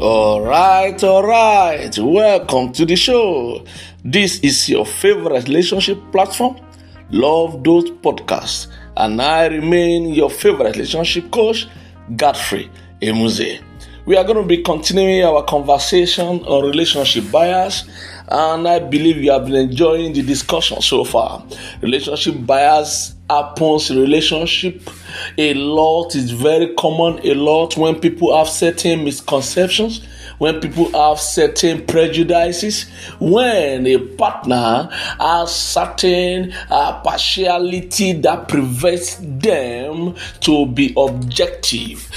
All right, all right. Welcome to the show. This is your favorite relationship platform, Love Those Podcasts, and I remain your favorite relationship coach, Godfrey Emuze. We are going to be continuing our conversation on relationship bias, and I believe you have been enjoying the discussion so far. Relationship bias happens in relationship. A lot is very common a lot. When people have certain misconceptions when people have certain prejudices when a partner has certain uh, partiality that prevents them to be objective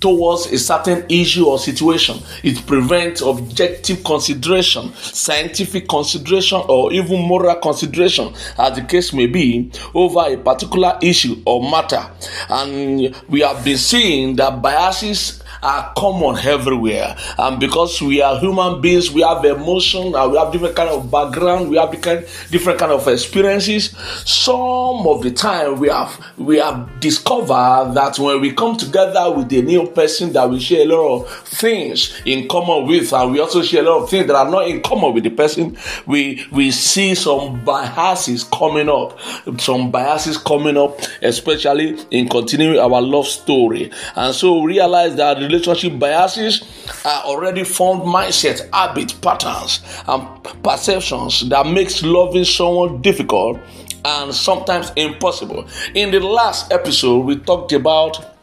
towards a certain issue or situation. It prevents objective consideration, scientific consideration, or even moral consideration, as the case may be, over a particular issue or matter. And we have been seeing that biases are common everywhere. And because we are human beings, we have emotion we have different kind of background, we have different, different kind of experiences. Some of the time we have we have discovered that when we come together with a new person that we share a lot of things in common with, and we also share a lot of things that are not in common with the person, we we see some biases coming up, some biases coming up, especially in continuing our love story. And so realize that relationship biases are already formed mindset, habit, patterns, and perceptions that makes loving someone difficult and sometimes impossible. In the last episode, we talked about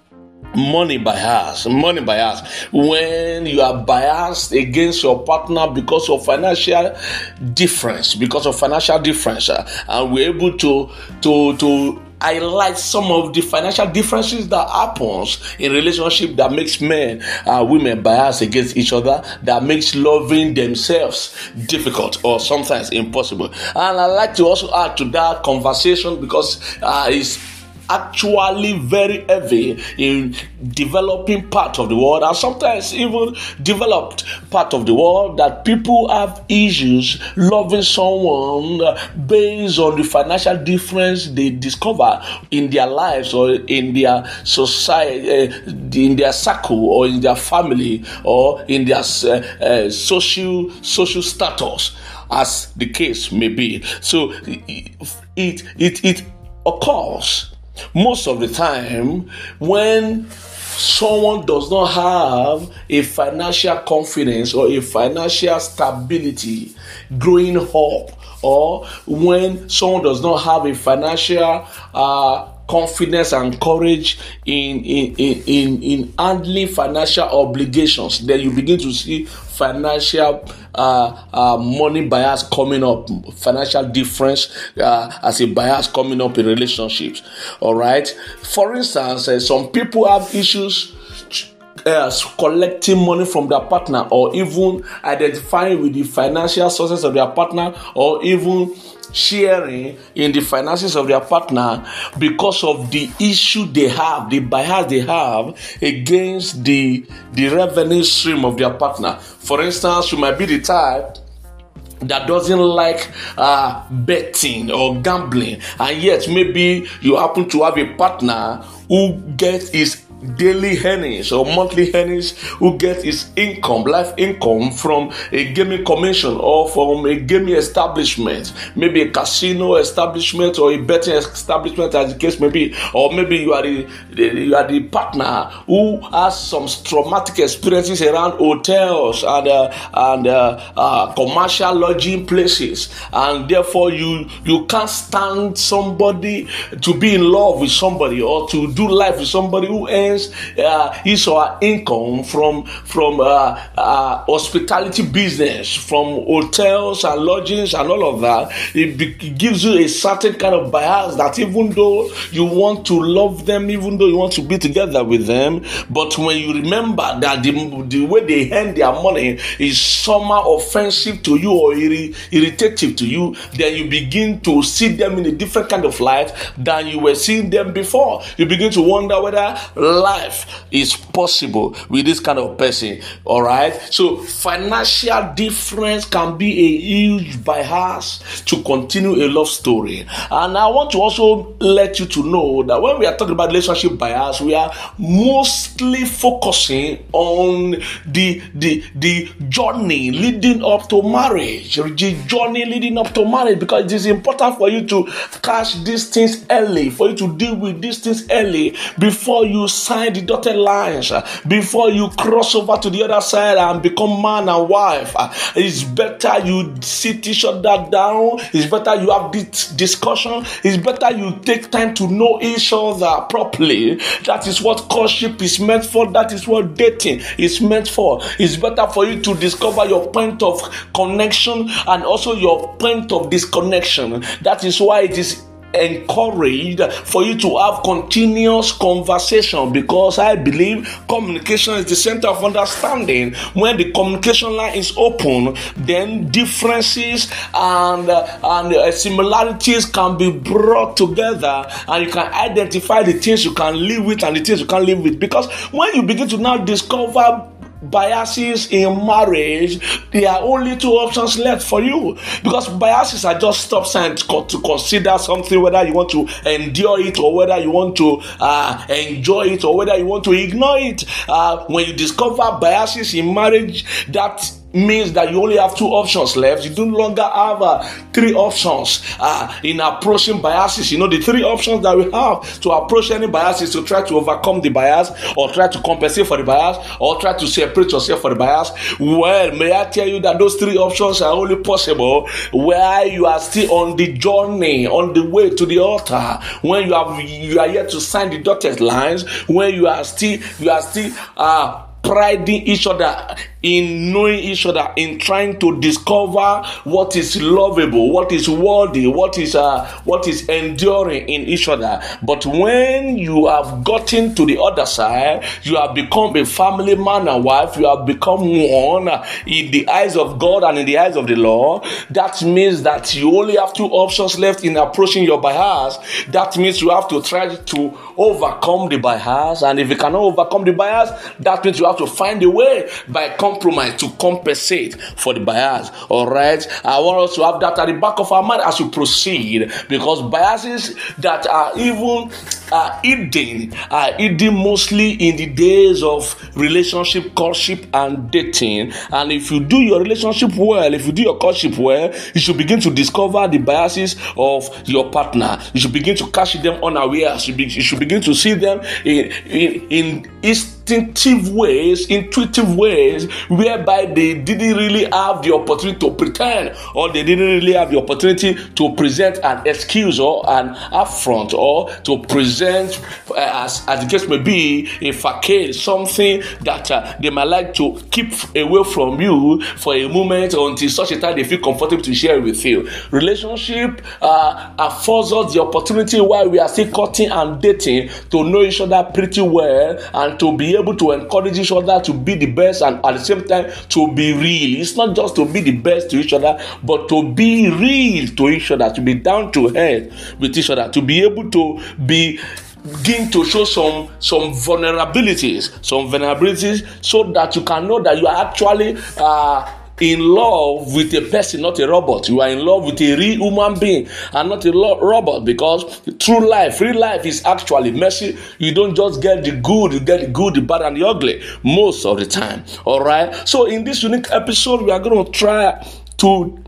money bias money bias when you are biased against your partner because of financial difference because of financial difference uh, and we're able to to to highlight some of the financial differences that happens in relationship that makes men and women bias against each other that makes loving themselves difficult or sometimes impossible. And i like to also add to that conversation because uh, it's actually very heavy in developing part of the world and sometimes even developed part of the world that people have issues loving someone based on the financial difference they discover in their lives or in their society uh, in their circle or in their family or in their uh, uh, social social status as the case may be. So it it it occurs most of the time, when someone does not have a financial confidence or a financial stability growing up, or when someone does not have a financial uh, confidence and courage in in, in, in, in handling financial obligations, then you begin to see financial uh, uh, money bias coming up, financial difference uh, as a bias coming up in relationships. All right. For instance, uh, some people have issues. Uh, collecting money from their partner, or even identifying with the financial sources of their partner, or even sharing in the finances of their partner because of the issue they have, the bias they have against the, the revenue stream of their partner. For instance, you might be the type that doesn't like uh, betting or gambling, and yet maybe you happen to have a partner who gets his daily earnings or monthly earnings who get his income, life income from a gaming commission or from a gaming establishment, maybe a casino establishment or a betting establishment, as the case may be, or maybe you are the, you are the partner who has some traumatic experiences around hotels and uh, and uh, uh, commercial lodging places, and therefore you you can't stand somebody to be in love with somebody or to do life with somebody who earns uh, his or her income from from uh, uh, hospitality business, from hotels and lodgings and all of that, it, be- it gives you a certain kind of bias that even though you want to love them, even though you want to be together with them, but when you remember that the, the way they earn their money is somehow offensive to you or irri- irritative to you, then you begin to see them in a different kind of light than you were seeing them before. You begin to wonder whether life is possible with this kind of person. All right. So financial difference can be a huge bias to continue a love story. And I want to also let you to know that when we are talking about relationship bias, we are mostly focusing on the the the journey leading up to marriage, the journey leading up to marriage, because it is important for you to catch these things early, for you to deal with these things early before you sign the dotted lines, uh, before you cross over to the other side and become man and wife. Uh, it's better you sit each other down. It's better you have this discussion. It's better you take time to know each other properly. That is what courtship is meant for. That is what dating is meant for. It's better for you to discover your point of connection and also your point of disconnection. That is why it is encouraged for you to have continuous conversation because I believe communication is the center of understanding. When the communication line is open, then differences and uh, and uh, similarities can be brought together, and you can identify the things you can live with and the things you can't live with. Because when you begin to now discover biases in marriage, there are only two options left for you because biases are just stop signs to consider something whether you want to endure it or whether you want to uh, enjoy it or whether you want to ignore it. Uh, when you discover biases in marriage, that means that you only have two options left. You no longer have uh, three options uh, in approaching biases. You know, the three options that we have to approach any bias is to try to overcome the bias or try to compensate for the bias or try to separate yourself for the bias. Well, may I tell you that those three options are only possible where you are still on the journey, on the way to the altar, when you have you are yet to sign the dotted lines, when you are still you are still uh priding each other in knowing each other, in trying to discover what is lovable, what is worthy, what is uh, what is enduring in each other. But when you have gotten to the other side, you have become a family man and wife. You have become one in the eyes of God and in the eyes of the law. That means that you only have two options left in approaching your bias. That means you have to try to overcome the bias, and if you cannot overcome the bias, that means you have to find a way by compromise to compensate for the bias. All right. I want us to have that at the back of our mind as we proceed because biases that are even uh, hidden are hidden mostly in the days of relationship, courtship, and dating. And if you do your relationship well, if you do your courtship well, you should begin to discover the biases of your partner. You should begin to catch them be, you should begin to see them in in in instinctive ways, intuitive ways, whereby they didn't really have the opportunity to pretend or they didn't really have the opportunity to present an excuse or an affront or to present, uh, as, as the case may be, a facade, something that uh, they might like to keep away from you for a moment until such a time they feel comfortable to share with you. Relationship uh, affords us the opportunity while we are still cutting and dating to know each other pretty well and to be able to encourage each other to be the best and at the same time to be real. It's not just to be the best to each other, but to be real to each other, to be down to earth with each other, to be able to be begin to show some some vulnerabilities some vulnerabilities so that you can know that you are actually uh, in love with a person, not a robot. You are in love with a real human being and not a lo- robot because true life, real life is actually mercy. You don't just get the good, you get the good, the bad, and the ugly most of the time. All right. So, in this unique episode, we are going to try to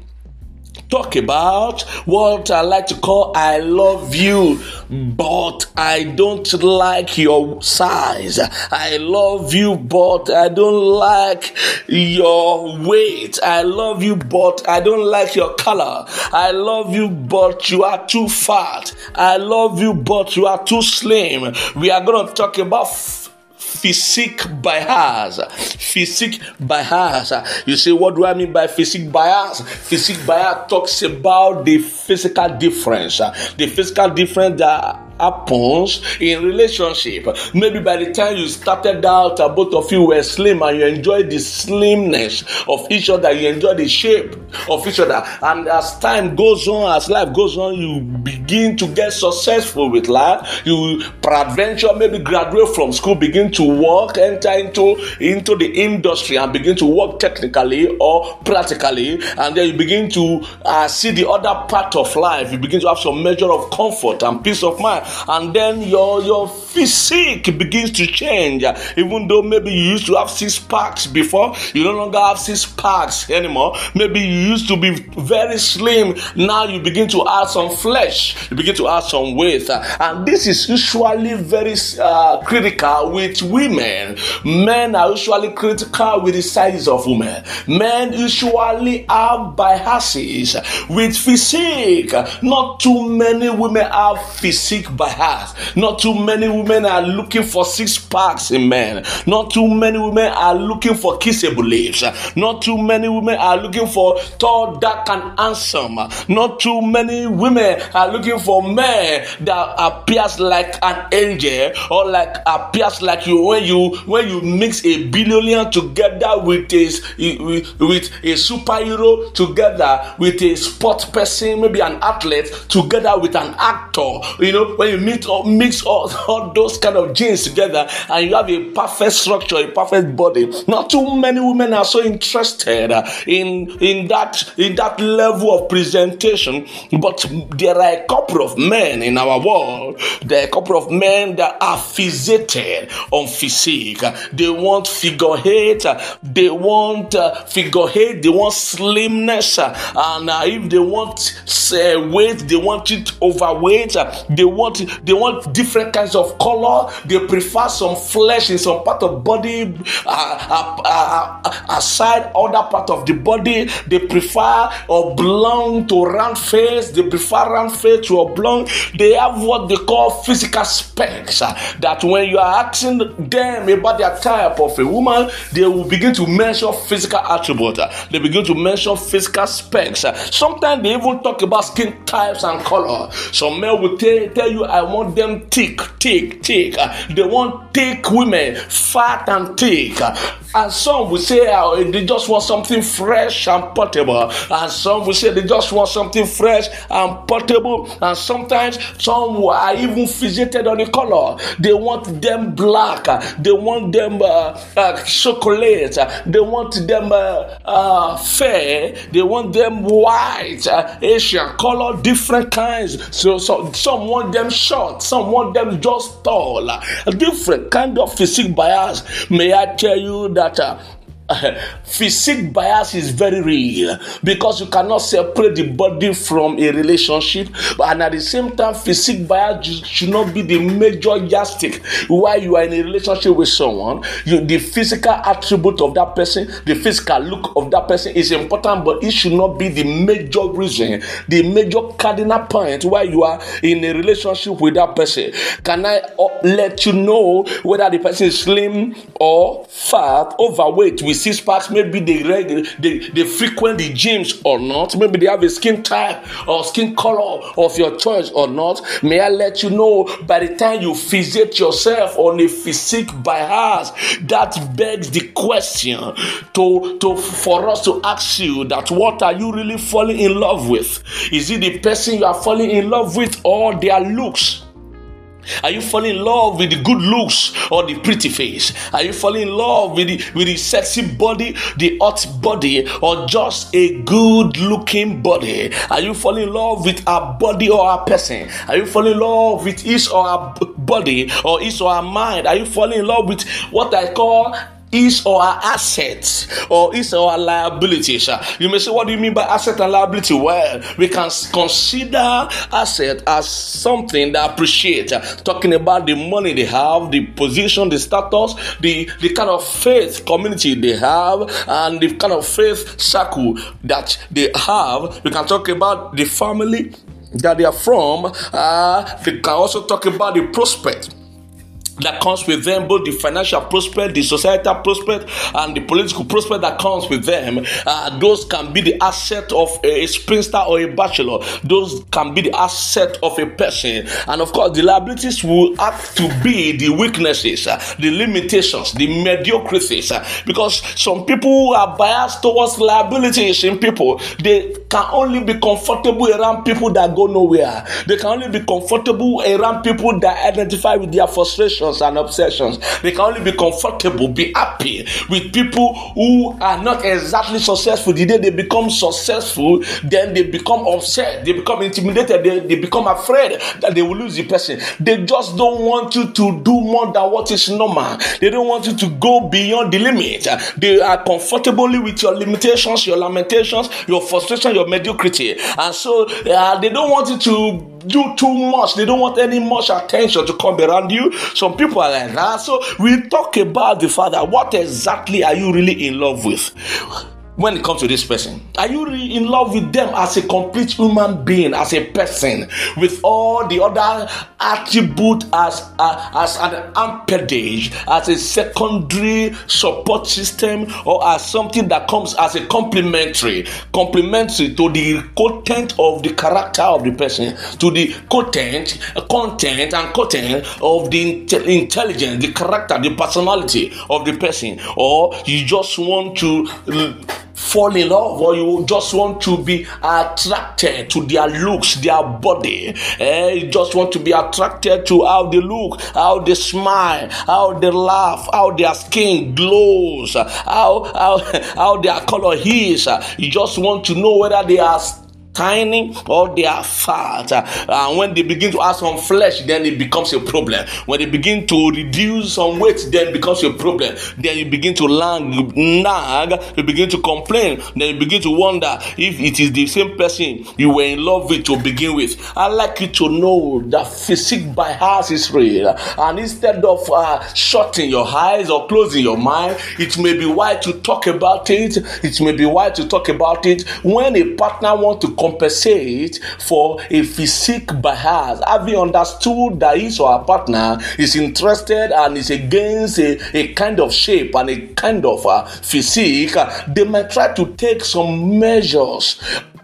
talk about what I like to call I love you, but I don't like your size. I love you, but I don't like your weight. I love you, but I don't like your color. I love you, but you are too fat. I love you, but you are too slim. We are going to talk about physique bias. Physique bias. You say, what do I mean by physique bias? Physique bias talks about the physical difference. The physical difference that happens in relationship. Maybe by the time you started out, both of you were slim and you enjoyed the slimness of each other, you enjoy the shape of each other. And as time goes on, as life goes on, you begin to get successful with life. You peradventure maybe graduate from school, begin to work, enter into, into the industry and begin to work technically or practically, and then you begin to uh, see the other part of life. You begin to have some measure of comfort and peace of mind, and then your your physique begins to change. Even though maybe you used to have six packs before, you no longer have six packs anymore. Maybe you used to be very slim, now you begin to add some flesh, you begin to add some weight, and this is usually very uh, critical with women. Men are usually critical with the size of women. Men usually have biases with physique. Not too many women have physique bias. Not too many women are looking for six packs in men. Not too many women are looking for kissable lips. Not too many women are looking for tall, dark, and handsome. Not too many women are looking for men that appears like an angel or like appears like you when you when you mix a billionaire together with a with a superhero together with a sport person, maybe an athlete together with an actor. You know, when you meet or mix all, all those kind of genes together and you have a perfect structure, a perfect body. Not too many women are so interested in in that in that level of presentation, but there are a couple of men in our world. There are a couple of men that are fixated on physique. They want figure eight. They want uh. They want slimness, and uh, if they want uh, weight, they want it overweight. they want they want different kinds of color. They prefer some flesh in some part of body uh, uh, uh, aside other part of the body. They prefer oblong to round face. They prefer round face to oblong. They have what they call physical specs. that when you are asking them about their type of a woman, they will begin to measure physical attributes. They begin to measure physical specs. Sometimes they even talk about skin types and color. Some men will tell you, I want them thick, thick, thick. They want thick women, fat and thick. And some will say uh, they just want something fresh and portable. And some will say they just want something fresh and portable. And sometimes some are even fixated on the color. They want them black. They want them uh, uh, chocolate. They want them uh, uh, fair. They want them white, uh, Asian color, different kinds. So, so some want them short. Some want them just tall. A different kind of physique bias. May I tell you that uh, physique bias is very real because you cannot separate the body from a relationship. And at the same time physique bias should not be the major yardstick while you are in a relationship with someone. You, the physical attribute of that person the physical look of that person is important but it should not be the major reason the major cardinal point why you are in a relationship with that person. Can i uh, let you know whether the person is slim or fat overweight with six packs, maybe they, they, they frequent the gyms or not. Maybe they have a skin type or skin color of your choice or not. May I let you know by the time you visit yourself on a physique by us, that begs the question to, to for us to ask you that what are you really falling in love with? Is it the person you are falling in love with or their looks? Are you falling in love with the good looks or the pretty face? Are you falling in love with the, with the sexy body, the hot body, or just a good looking body? Are you falling in love with a body or a person? Are you falling in love with his or her body or his or her mind? Are you falling in love with what I call is or our assets or is our liabilities. You may say, What do you mean by asset and liability? Well, we can consider asset as something that appreciate, talking about the money they have, the position, the status, the, the kind of faith community they have, and the kind of faith circle that they have. We can talk about the family that they are from. Uh, we can also talk about the prospect that comes with them, both the financial prospect, the societal prospect, and the political prospect that comes with them, uh, those can be the asset of a, spinster or a bachelor. Those can be the asset of a person. And of course, the liabilities will have to be the weaknesses, uh, the limitations, the mediocrities. Uh, because some people who are biased towards liabilities in people. They can only be comfortable around people that go nowhere. They can only be comfortable around people that identify with their frustrations and obsessions. They can only be comfortable, be happy with people who are not exactly successful. The day they become successful, then they become upset, they become intimidated, they, they become afraid that they will lose the person. They just don't want you to do more than what is normal. They don't want you to go beyond the limit. They are comfortably with your limitations, your lamentations, your frustration, your mediocrity. And so uh, they don't want you to do too much. They don't want any much attention to come around you. Some people are like that. So we talk about the Father. What exactly are you really in love with? when it comes to this person? Are you really in love with them as a complete human being, as a person, with all the other attribute as uh, as an appendage, as a secondary support system, or as something that comes as a complementary, complementary to the content of the character of the person, to the content, content and content of the intelligence, the character, the personality of the person, or you just want to fall in love or you just want to be attracted to their looks, their body. Eh? You just want to be attracted to how they look, how they smile, how they laugh, how their skin glows, how, how, how their color is. You just want to know whether they are tiny or they are fat. Uh, when they begin to add some flesh, then it becomes a problem. When they begin to reduce some weight, then it becomes a problem. Then you begin to lang, nag, you begin to complain. Then you begin to wonder if it is the same person you were in love with to begin with. I like you to know that physique bias is real. And instead of uh, shutting your eyes or closing your mind, it may be wise to talk about it. It may be wise to talk about it when a partner wants to compensate for a physique bias, having understood that his or her partner is interested and is against a, a kind of shape and a kind of uh, physique, they might try to take some measures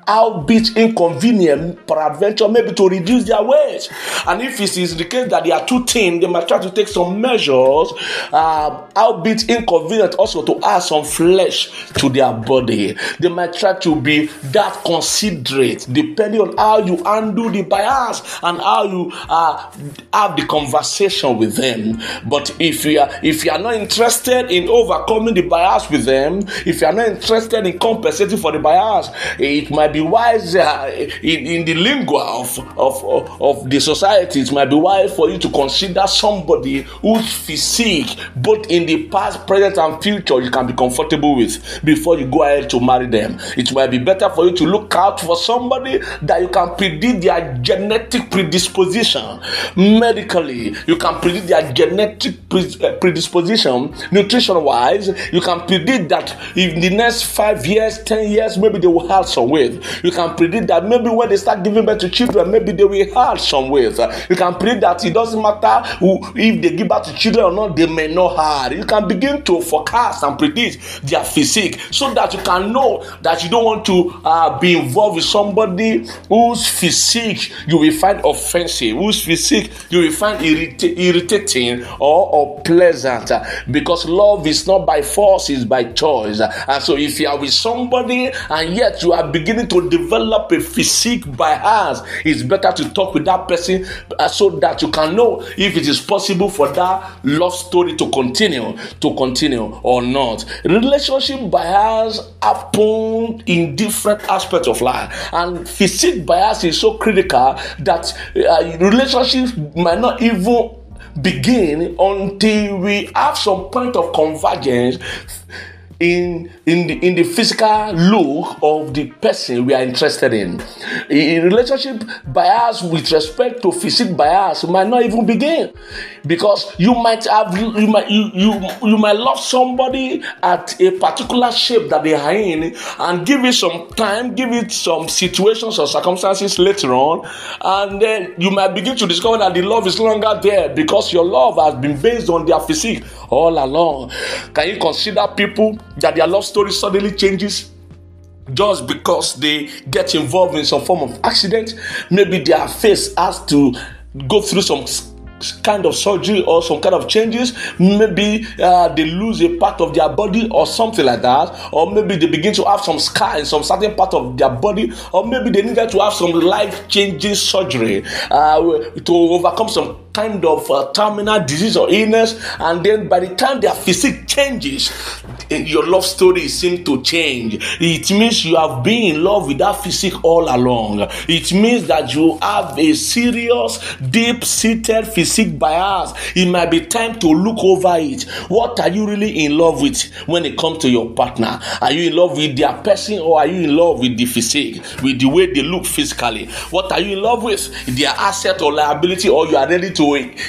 albeit inconvenient, peradventure, maybe to reduce their weight. And if it is the case that they are too thin, they might try to take some measures, uh, albeit inconvenient, also to add some flesh to their body. They might try to be that considerate, depending on how you undo the bias and how you uh, have the conversation with them. But if you are if you are not interested in overcoming the bias with them, if you are not interested in compensating for the bias, it might be wise uh, in, in the lingua of, of, of, of the society, it might be wise for you to consider somebody whose physique, both in the past, present, and future, you can be comfortable with before you go ahead to marry them. It might be better for you to look out for somebody that you can predict their genetic predisposition medically. You can predict their genetic uh, predisposition nutrition wise. You can predict that in the next five years, ten years, maybe they will have some weight. You can predict that maybe when they start giving birth to children, maybe they will have some ways. You can predict that it doesn't matter who, if they give birth to children or not, they may not have. You can begin to forecast and predict their physique so that you can know that you don't want to uh, be involved with somebody whose physique you will find offensive, whose physique you will find irrit- irritating or, or pleasant. Because love is not by force, it's by choice. And so if you are with somebody and yet you are beginning to to develop a physique bias, it's better to talk with that person uh, so that you can know if it is possible for that love story to continue, to continue or not. Relationship bias happen in different aspects of life, and physique bias is so critical that uh, relationships might not even begin until we have some point of convergence in in the in the physical look of the person we are interested in. In relationship bias with respect to physique bias might not even begin because you might have you might you you, you might love somebody at a particular shape that they are in and give it some time, give it some situations or circumstances later on, and then you might begin to discover that the love is longer there because your love has been based on their physique all along. Can you consider people that their love story suddenly changes? just because they get involved in some form of accident. Maybe their face has to go through some kind of surgery or some kind of changes. Maybe uh, they lose a part of their body or something like that. Or maybe they begin to have some scar in some certain part of their body. Or maybe they needed to have some life changing surgery uh, to overcome some kind of uh, terminal disease or illness and then by the time their physique changes your love story seems to change. It means you have been in love with that physique all along. It means that you have a serious deep seated physique bias. It might be time to look over it. What are you really in love with when it comes to your partner? Are you in love with their person or are you in love with the physique with the way they look physically? What are you in love with? Their asset or liability or you are ready to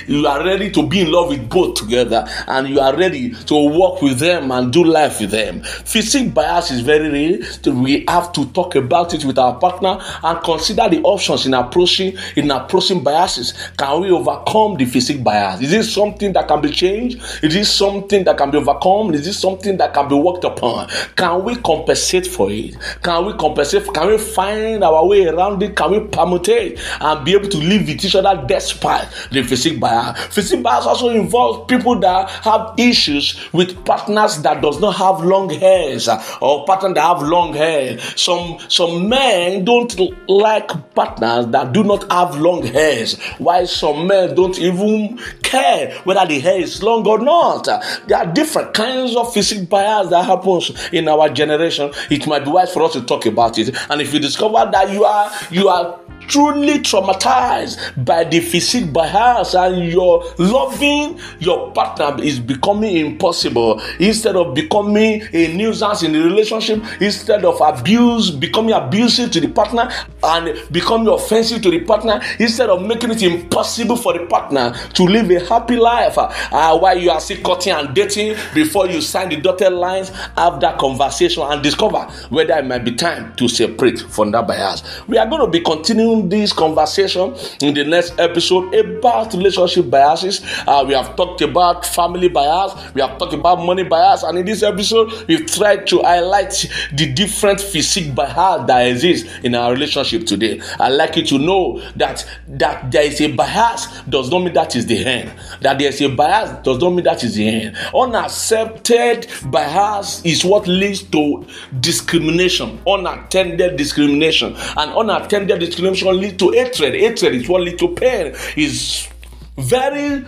you are ready to be in love with both together and you are ready to work with them and do life with them. Physique bias is very real. We have to talk about it with our partner and consider the options in approaching in approaching biases. Can we overcome the physique bias? Is this something that can be changed? Is this something that can be overcome? Is this something that can be worked upon? Can we compensate for it? Can we compensate? Can we find our way around it? Can we permutate and be able to live with each other despite the physique bias. Physique bias also involves people that have issues with partners that does not have long hairs uh, or partners that have long hair. Some some men don't like partners that do not have long hairs, while some men don't even care whether the hair is long or not. There are different kinds of physique bias that happens in our generation. It might be wise for us to talk about it. And if you discover that you are you are truly traumatized by the physique bias and your loving your partner is becoming impossible. Instead of becoming a nuisance in the relationship instead of abuse becoming abusive to the partner and becoming offensive to the partner instead of making it impossible for the partner to live a happy life uh, while you are still cutting and dating before you sign the dotted lines have that conversation and discover whether it might be time to separate from that bias. We are going to be continuing this conversation in the next episode about relationship biases. Uh, we have talked about family bias, we have talked about money bias, and in this episode, we've tried to highlight the different physique bias that exist in our relationship today. I'd like you to know that that there is a bias does not mean that is the end. That there is a bias does not mean that is the end. Unaccepted bias is what leads to discrimination, unattended discrimination, and unattended discrimination lead to hatred. Hatred is what leads to pain. Is very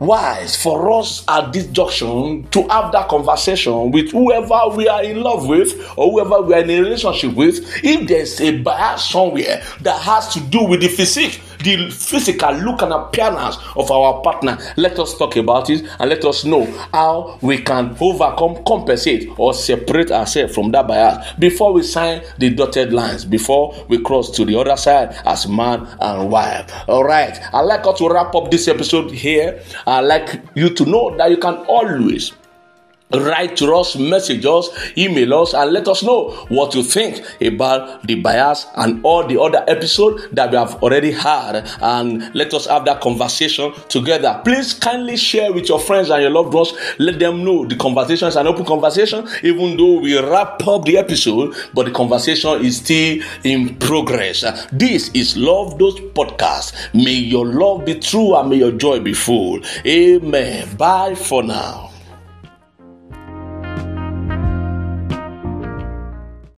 wise for us at this junction to have that conversation with whoever we are in love with or whoever we are in a relationship with. If there's a bias somewhere that has to do with the physique, the physical look and appearance of our partner. Let us talk about it and let us know how we can overcome, compensate, or separate ourselves from that bias before we sign the dotted lines, before we cross to the other side as man and wife. All right, I'd like us to wrap up this episode here. I'd like you to know that you can always write to us, message us, email us, and let us know what you think about the bias and all the other episodes that we have already had. And let us have that conversation together. Please kindly share with your friends and your loved ones. Let them know the conversation is an open conversation, even though we wrap up the episode, but the conversation is still in progress. This is Love Those Podcast. May your love be true and may your joy be full. Amen. Bye for now.